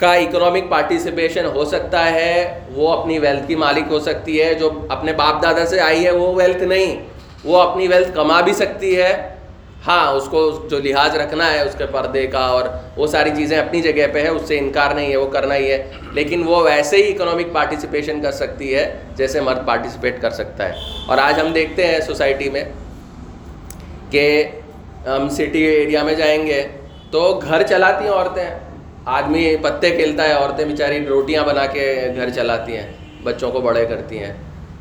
کا اکنامک پارٹیسپیشن ہو سکتا ہے، وہ اپنی ویلتھ کی مالک ہو سکتی ہے، جو اپنے باپ دادا سے آئی ہے، وہ ویلتھ نہیں، وہ اپنی ویلتھ کما بھی سکتی ہے۔ ہاں اس کو جو لحاظ رکھنا ہے، اس کے پردے کا، اور وہ ساری چیزیں اپنی جگہ پہ ہے اس سے انکار نہیں ہے، وہ کرنا ہی ہے۔ لیکن وہ ویسے ہی اکنامک پارٹیسپیشن کر سکتی ہے، جیسے مرد پارٹیسپیٹ کر سکتا ہے۔ اور آج ہم دیکھتے ہیں سوسائٹی میں کہ ہم سٹی ایریا میں جائیں گے تو گھر چلاتی ہیں عورتیں۔ آدمی پتے کھیلتا ہے، عورتیں بیچاری روٹیاں بنا کے گھر چلاتی ہیں، بچوں کو بڑے کرتی ہیں۔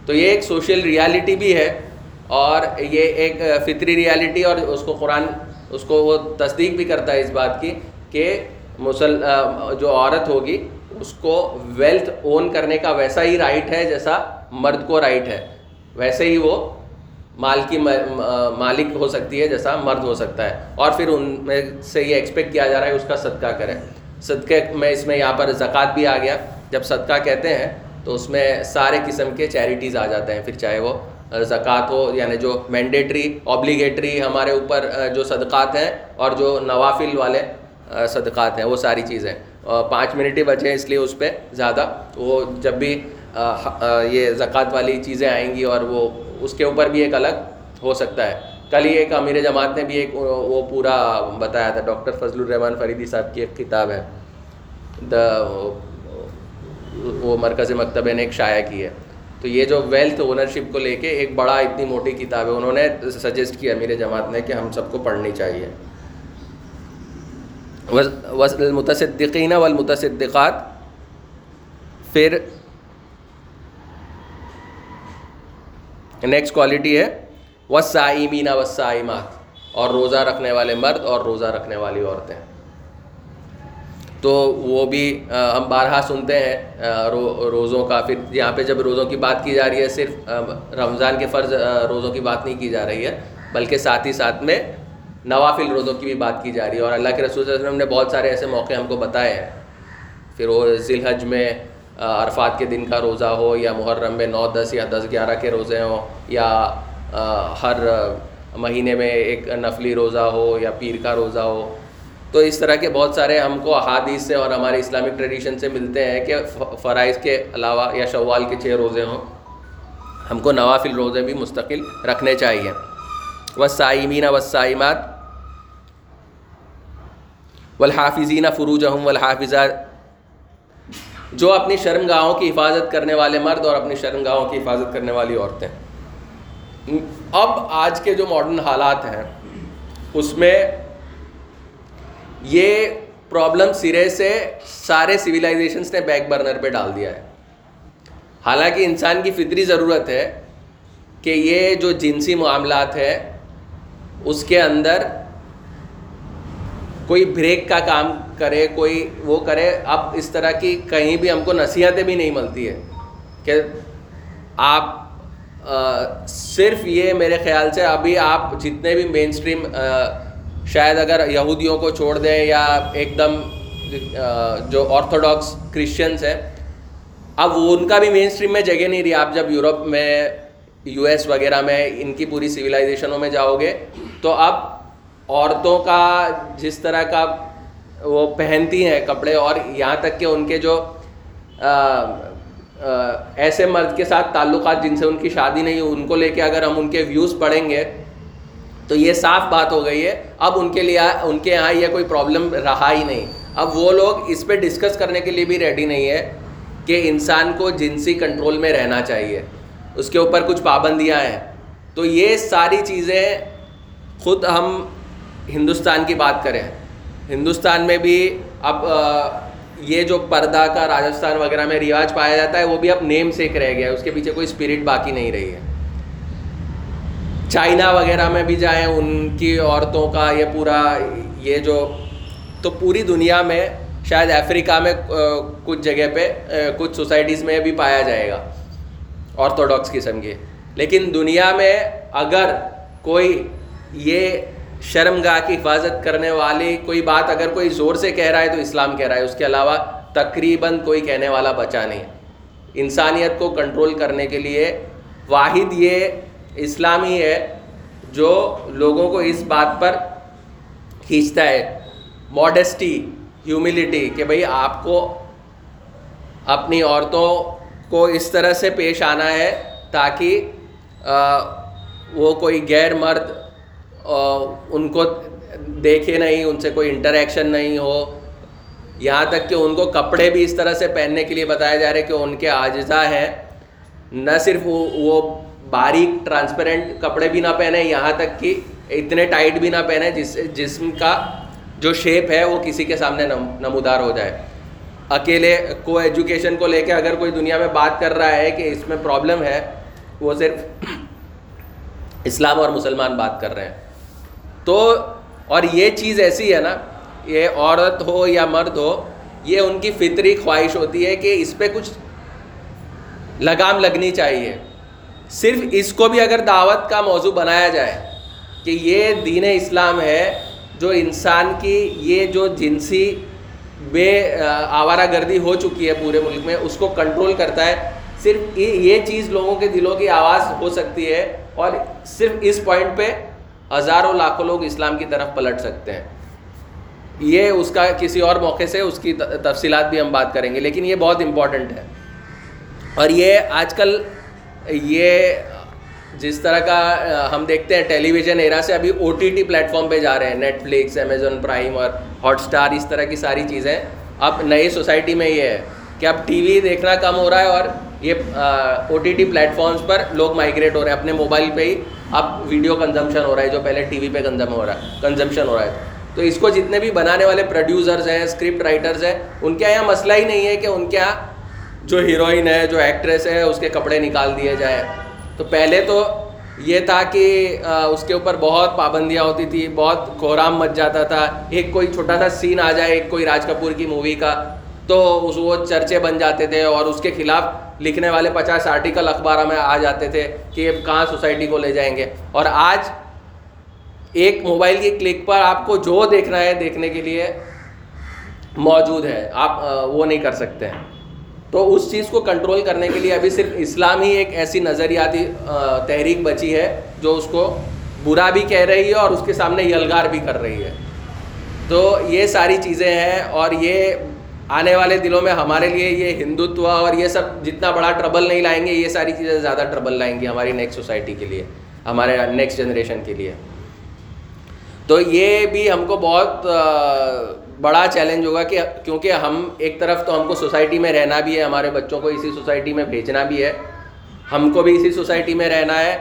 تو یہ ایک سوشل ریالٹی بھی ہے۔ اور یہ ایک فطری ریالٹی اور اس کو قرآن، اس کو وہ تصدیق بھی کرتا ہے اس بات کی کہ مسل جو عورت ہوگی، اس کو ویلتھ اون کرنے کا ویسا ہی رائٹ ہے جیسا مرد کو رائٹ ہے۔ ویسے ہی وہ مال کی مالک ہو سکتی ہے جیسا مرد ہو سکتا ہے۔ اور پھر ان میں سے یہ ایکسپیکٹ کیا جا رہا ہے، اس کا صدقہ کرے صدقے میں اس میں یہاں پر زکوٰۃ بھی آ گیا۔ جب صدقہ کہتے ہیں تو اس میں سارے قسم کے چیریٹیز آ جاتے ہیں۔ پھر چاہے وہ زکوٰۃ ہو یعنی جو مینڈیٹری اوبلیگیٹری ہمارے اوپر جو صدقات ہیں اور جو نوافل والے صدقات ہیں، وہ ساری چیزیں پانچ منٹ ہی بچے ہیں اس لیے اس پہ زیادہ۔ وہ جب بھی یہ زکوٰۃ والی چیزیں آئیں گی اور وہ اس کے اوپر بھی ایک الگ ہو سکتا ہے۔ کل ہی ایک امیر جماعت نے بھی ایک، وہ پورا بتایا تھا، ڈاکٹر فضل الرحمان فریدی صاحب کی ایک کتاب ہے۔ دا وہ مرکز مکتبہ نے ایک شائع کی ہے۔ تو یہ جو ویلتھ اونرشپ کو لے کے ایک بڑا اتنی موٹی کتاب ہے انہوں نے سجیسٹ کیا میرے جماعت نے کہ ہم سب کو پڑھنی چاہیے۔ المتصدقین والمتصدقات۔ پھر نیکسٹ کوالٹی ہے۔ وسائمین وسائمات اور روزہ رکھنے والے مرد اور روزہ رکھنے والی عورتیں۔ تو وہ بھی ہم بارہا سنتے ہیں روزوں کا۔ پھر یہاں پہ جب روزوں کی بات کی جا رہی ہے، صرف رمضان کے فرض روزوں کی بات نہیں کی جا رہی ہے، بلکہ ساتھ ہی ساتھ میں نوافل روزوں کی بھی بات کی جا رہی ہے۔ اور اللہ کے رسول صلی اللہ علیہ وسلم نے بہت سارے ایسے موقع ہم کو بتائے ہیں۔ پھر وہ ذی الحج میں عرفات کے دن کا روزہ ہو، یا محرم میں نو، دس یا دس، گیارہ کے روزے ہوں، یا ہر مہینے میں ایک نفلی روزہ ہو، یا پیر کا روزہ ہو تو اس طرح کے بہت سارے ہم کو احادیث سے اور ہمارے اسلامک ٹریڈیشن سے ملتے ہیں کہ فرائض کے علاوہ یا شوال کے چھ روزے ہوں، ہم کو نوافل روزے بھی مستقل رکھنے چاہیے۔ وسائمین وسائمات والحافظین فروج والحافظات جو اپنی شرم گاہوں کی حفاظت کرنے والے مرد اور اپنی شرم گاہوں کی حفاظت کرنے والی عورتیں۔ اب آج کے جو ماڈرن حالات ہیں، اس میں یہ پرابلم سرے سے سارے سویلائزیشنس نے بیک برنر پہ ڈال دیا ہے۔ حالانکہ انسان کی فطری ضرورت ہے کہ یہ جو جنسی معاملات ہے اس کے اندر کوئی بریک کا کام کرے، کوئی وہ کرے، اب اس طرح کی کہیں بھی ہم کو نصیحتیں بھی نہیں ملتی ہے کہ آپ صرف یہ میرے خیال سے ابھی آپ جتنے بھی مین اسٹریم شاید اگر یہودیوں کو چھوڑ دیں یا ایک دم جو آرتھوڈاکس کرسچنس ہیں، اب وہ ان کا بھی مین اسٹریم میں جگہ نہیں رہی۔ آپ جب یورپ میں یو ایس وغیرہ میں، ان کی پوری سویلائزیشنوں میں جاؤ گے، تو اب عورتوں کا جس طرح کا وہ پہنتی ہیں کپڑے، اور یہاں تک کہ ان کے جو ایسے مرد کے ساتھ تعلقات جن سے ان کی شادی نہیں ان کو لے کے اگر ہم ان کے ویوز پڑھیں گے تو یہ صاف بات ہو گئی ہے۔ اب ان کے لیے ان کے یہاں یہ کوئی پرابلم رہا ہی نہیں۔ اب وہ لوگ اس پہ ڈسکس کرنے کے لیے بھی ریڈی نہیں ہے کہ انسان کو جنسی کنٹرول میں رہنا چاہیے۔ اس کے اوپر کچھ پابندیاں ہیں۔ تو یہ ساری چیزیں خود ہم ہندوستان کی بات کریں۔ ہندوستان میں بھی اب یہ جو پردہ کا راجستھان وغیرہ میں رواج پایا جاتا ہے، وہ بھی اب نیم سے ایک رہ گیا ہے۔ اس کے پیچھے کوئی اسپرٹ باقی نہیں رہی ہے۔ چائنا وغیرہ میں بھی جائیں، ان کی عورتوں کا یہ پورا یہ جو تو پوری دنیا میں شاید افریقہ میں کچھ جگہ پہ کچھ سوسائٹیز میں بھی پایا جائے گا آرتھوڈاکس قسم کے۔ لیکن دنیا میں اگر کوئی یہ شرم گاہ کی حفاظت کرنے والی کوئی بات اگر کوئی زور سے کہہ رہا ہے تو اسلام کہہ رہا ہے، اس کے علاوہ تقریباً کوئی کہنے والا بچا نہیں۔ انسانیت کو کنٹرول کرنے کے لیے واحد یہ اسلام ہی ہے جو لوگوں کو اس بات پر کھینچتا ہے ماڈسٹی ہیوملٹی کہ بھائی آپ کو اپنی عورتوں کو اس طرح سے پیش آنا ہے تاکہ وہ کوئی غیر مرد ان کو دیکھے نہیں، ان سے کوئی انٹریکشن نہیں ہو۔ یہاں تک کہ ان کو کپڑے بھی اس طرح سے پہننے کے لیے بتایا جا رہا ہے کہ ان کے اجزاء ہیں۔ نہ صرف وہ باریک ٹرانسپیرنٹ کپڑے بھی نہ پہنے، یہاں تک کہ اتنے ٹائٹ بھی نہ پہنے جس سے جسم کا جو شیپ ہے، وہ کسی کے سامنے نمودار ہو جائے۔ اکیلے کو ایجوکیشن کو لے کے اگر کوئی دنیا میں بات کر رہا ہے کہ اس میں پرابلم ہے، وہ صرف اسلام اور مسلمان بات کر رہے ہیں۔ تو اور یہ چیز ایسی ہے نا، یہ عورت ہو یا مرد ہو، یہ ان کی فطری خواہش ہوتی ہے کہ اس پہ کچھ لگام لگنی چاہیے۔ صرف اس کو بھی اگر دعوت کا موضوع بنایا جائے کہ یہ دین اسلام ہے، جو انسان کی یہ جو جنسی بے آوارہ گردی ہو چکی ہے پورے ملک میں، اس کو کنٹرول کرتا ہے۔ صرف یہ چیز لوگوں کے دلوں کی آواز ہو سکتی ہے اور صرف اس پوائنٹ پہ ہزاروں لاکھوں لوگ اسلام کی طرف پلٹ سکتے ہیں۔ یہ اس کا کسی اور موقع سے اس کی تفصیلات بھی ہم بات کریں گے، لیکن یہ بہت امپورٹنٹ ہے۔ اور یہ آج کل یہ جس طرح کا ہم دیکھتے ہیں ٹیلی ویژن ایرا سے ابھی O T T platform پہ جا رہے ہیں نیٹ فلکس امیزون پرائم اور ہاٹ اسٹار اس طرح کی ساری چیزیں۔ اب نئی سوسائٹی میں یہ ہے کہ اب ٹی وی دیکھنا کم ہو رہا ہے اور یہ O T T platforms پر لوگ مائگریٹ ہو رہے ہیں۔ اپنے موبائل پہ ہی اب ویڈیو کنزمپشن ہو رہا ہے، جو پہلے ٹی وی پہ کنزم ہو رہا ہے کنزمپشن ہو رہا ہے۔ تو اس کو جتنے بھی بنانے والے پروڈیوسرز ہیں اسکرپٹ رائٹرز ہیں، ان کے یہاں مسئلہ ہی نہیں ہے کہ ان کے یہاں جو ہیروئن ہے، جو ایکٹریس ہے، اس کے کپڑے نکال دیے جائیں۔ تو پہلے تو یہ تھا کہ اس کے اوپر بہت پابندیاں ہوتی تھی، بہت کوہرام مچ جاتا تھا۔ ایک کوئی چھوٹا سا سین آ جائے، ایک کوئی راج کپور کی مووی کا، تو اس وہ چرچے بن جاتے تھے اور اس کے خلاف لکھنے والے پچاس آرٹیکل اخبار میں آ جاتے تھے کہ یہ کہاں سوسائٹی کو لے جائیں گے۔ اور آج ایک موبائل کی کلک پر آپ کو جو دیکھنا ہے دیکھنے کے لیے موجود ہے، آپ وہ نہیں کر سکتے۔ ہیں تو اس چیز کو کنٹرول کرنے کے لیے ابھی صرف اسلام ہی ایک ایسی نظریاتی تحریک بچی ہے جو اس کو برا بھی کہہ رہی ہے اور اس کے سامنے یلگار بھی کر رہی ہے۔ تو یہ ساری چیزیں ہیں اور یہ آنے والے دنوں میں ہمارے لیے یہ ہندوتوا اور یہ سب جتنا بڑا ٹربل نہیں لائیں گے، یہ ساری چیزیں زیادہ ٹربل لائیں گی ہماری نیکسٹ سوسائٹی کے لیے، ہمارے نیکسٹ جنریشن کے لیے۔ تو یہ بھی ہم کو بہت بڑا چیلنج ہوگا کہ کیونکہ ہم ایک طرف تو ہم کو سوسائٹی میں رہنا بھی ہے، ہمارے بچوں کو اسی سوسائٹی میں بھیجنا بھی ہے۔ ہم کو بھی اسی سوسائٹی میں رہنا ہے۔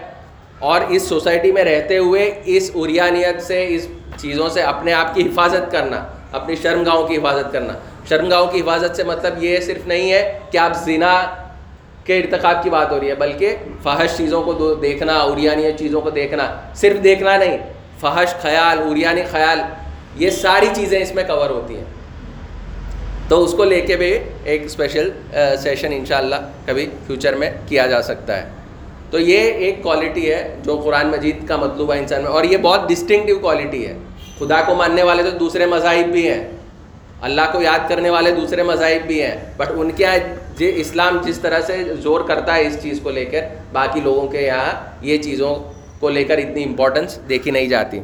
اور اس سوسائٹی میں رہتے ہوئے اس اریانیت سے، اس چیزوں سے اپنے آپ کی حفاظت کرنا، اپنی شرم گاؤں کی حفاظت کرنا۔ شرم گاؤں کی حفاظت سے مطلب یہ صرف نہیں ہے کہ آپ زنا کے ارتقاب کی بات ہو رہی ہے، بلکہ فحش چیزوں کو دیکھنا اریانیت چیزوں کو دیکھنا، صرف دیکھنا نہیں۔ فحش خیال اریانی خیال یہ ساری چیزیں اس میں کور ہوتی ہیں۔ تو اس کو لے کے بھی ایک اسپیشل سیشن انشاءاللہ کبھی فیوچر میں کیا جا سکتا ہے۔ تو یہ ایک کوالٹی ہے جو قرآن مجید کا مطلوبہ انسان میں، اور یہ بہت ڈسٹنکٹیو کوالٹی ہے۔ خدا کو ماننے والے تو دوسرے مذاہب بھی ہیں۔ اللہ کو یاد کرنے والے دوسرے مذاہب بھی ہیں۔ بٹ ان کے یہاں جی، اسلام جس طرح سے زور کرتا ہے اس چیز کو لے کر، باقی لوگوں کے یہاں یہ چیزوں کو لے کر اتنی امپورٹنس دیکھی نہیں جاتی۔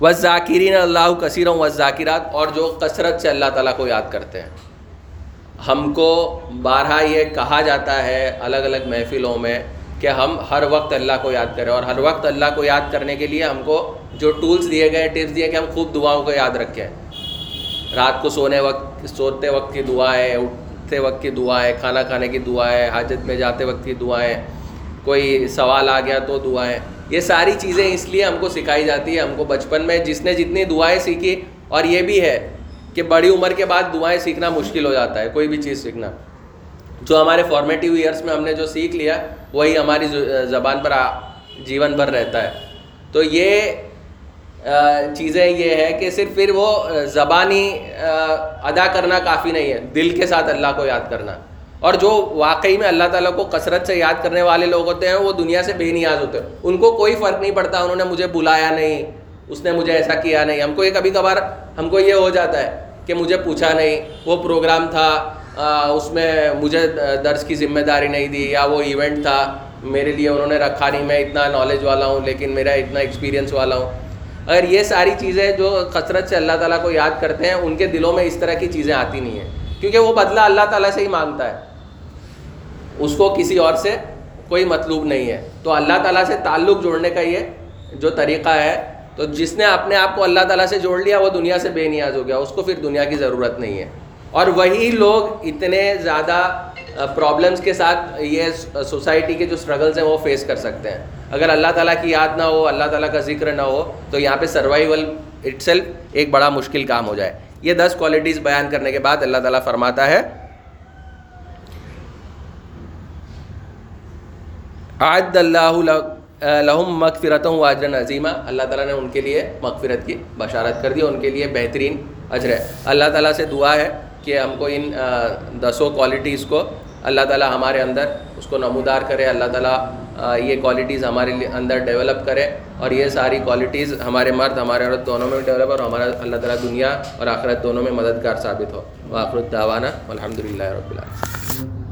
و ذاکرین اللہ کثیر و ذاکرات اور جو کثرت سے اللہ تعالیٰ کو یاد کرتے ہیں۔ ہم کو بارہا یہ کہا جاتا ہے الگ الگ محفلوں میں کہ ہم ہر وقت اللہ کو یاد کریں اور ہر وقت اللہ کو یاد کرنے کے لیے ہم کو جو ٹولس دیے گئے، ٹپس دیے کہ ہم خوب دعاؤں کو یاد رکھیں۔ رات کو سونے وقت، سوتے وقت کی دعائیں، اٹھتے وقت کی دعائیں، کھانا کھانے کی دعائیں، حاجت میں جاتے وقت کی دعائیں۔ کوئی سوال آ گیا تو دعائیں۔ یہ ساری چیزیں اس لیے ہم کو سکھائی جاتی ہے ہم کو بچپن میں جس نے جتنی دعائیں سیکھی، اور یہ بھی ہے کہ بڑی عمر کے بعد دعائیں سیکھنا مشکل ہو جاتا ہے، کوئی بھی چیز سیکھنا۔ جو ہمارے فارمیٹیو ایئرس میں ہم نے جو سیکھ لیا، وہی ہماری زبان پر جیون بھر رہتا ہے۔ تو یہ چیزیں یہ ہے کہ صرف پھر وہ زبانی ادا کرنا کافی نہیں ہے، دل کے ساتھ اللہ کو یاد کرنا۔ اور جو واقعی میں اللہ تعالیٰ کو کثرت سے یاد کرنے والے لوگ ہوتے ہیں، وہ دنیا سے بے نیاز ہوتے ہیں۔ ان کو کوئی فرق نہیں پڑتا، انہوں نے مجھے بلایا نہیں، اس نے مجھے ایسا کیا نہیں۔ ہم کو یہ کبھی کبھار، ہم کو یہ ہو جاتا ہے کہ مجھے پوچھا نہیں، وہ پروگرام تھا اس میں مجھے درس کی ذمہ داری نہیں دی یا وہ ایونٹ تھا، میرے لیے انہوں نے رکھا نہیں، میں اتنا نالج والا ہوں، لیکن میرا اتنا ایکسپیرینس والا ہوں۔ اگر یہ ساری چیزیں جو کثرت سے اللہ تعالیٰ کو یاد کرتے ہیں، ان کے دلوں میں اس طرح کی چیزیں آتی نہیں ہیں۔ کیونکہ وہ بدلہ اللہ تعالیٰ سے ہی مانگتا ہے۔ اس کو کسی اور سے کوئی مطلوب نہیں ہے۔ تو اللہ تعالیٰ سے تعلق جوڑنے کا یہ جو طریقہ ہے، تو جس نے اپنے آپ کو اللہ تعالیٰ سے جوڑ لیا، وہ دنیا سے بے نیاز ہو گیا۔ اس کو پھر دنیا کی ضرورت نہیں ہے۔ اور وہی لوگ اتنے زیادہ پرابلمس کے ساتھ یہ سوسائٹی کے جو اسٹرگلس ہیں، وہ فیس کر سکتے ہیں۔ اگر اللہ تعالیٰ کی یاد نہ ہو، اللہ تعالیٰ کا ذکر نہ ہو، تو یہاں پہ سروائیول اٹ سیلف ایک بڑا مشکل کام ہو جائے۔ یہ دس کوالٹیز بیان کرنے کے بعد اللہ تعالیٰ فرماتا ہے۔ عد اللہ لہم مغفرت و اجر عظیمہ اللہ تعالیٰ نے ان کے لیے مغفرت کی بشارت کر دی، ان کے لیے بہترین اجر ہے۔ اللہ تعالیٰ سے دعا ہے کہ ہم کو ان دسوں کوالٹیز کو اللہ تعالیٰ ہمارے اندر اس کو نمودار کرے۔ اللہ تعالیٰ یہ کوالٹیز ہمارے اندر ڈیولپ کرے اور یہ ساری کوالٹیز ہمارے مرد، ہمارے عورت دونوں میں ڈیولپ اور ہمارا اللہ تعالیٰ دنیا اور آخرت دونوں میں مددگار ثابت ہو۔ آخرت الدعوانا الحمد للہ رب اللہ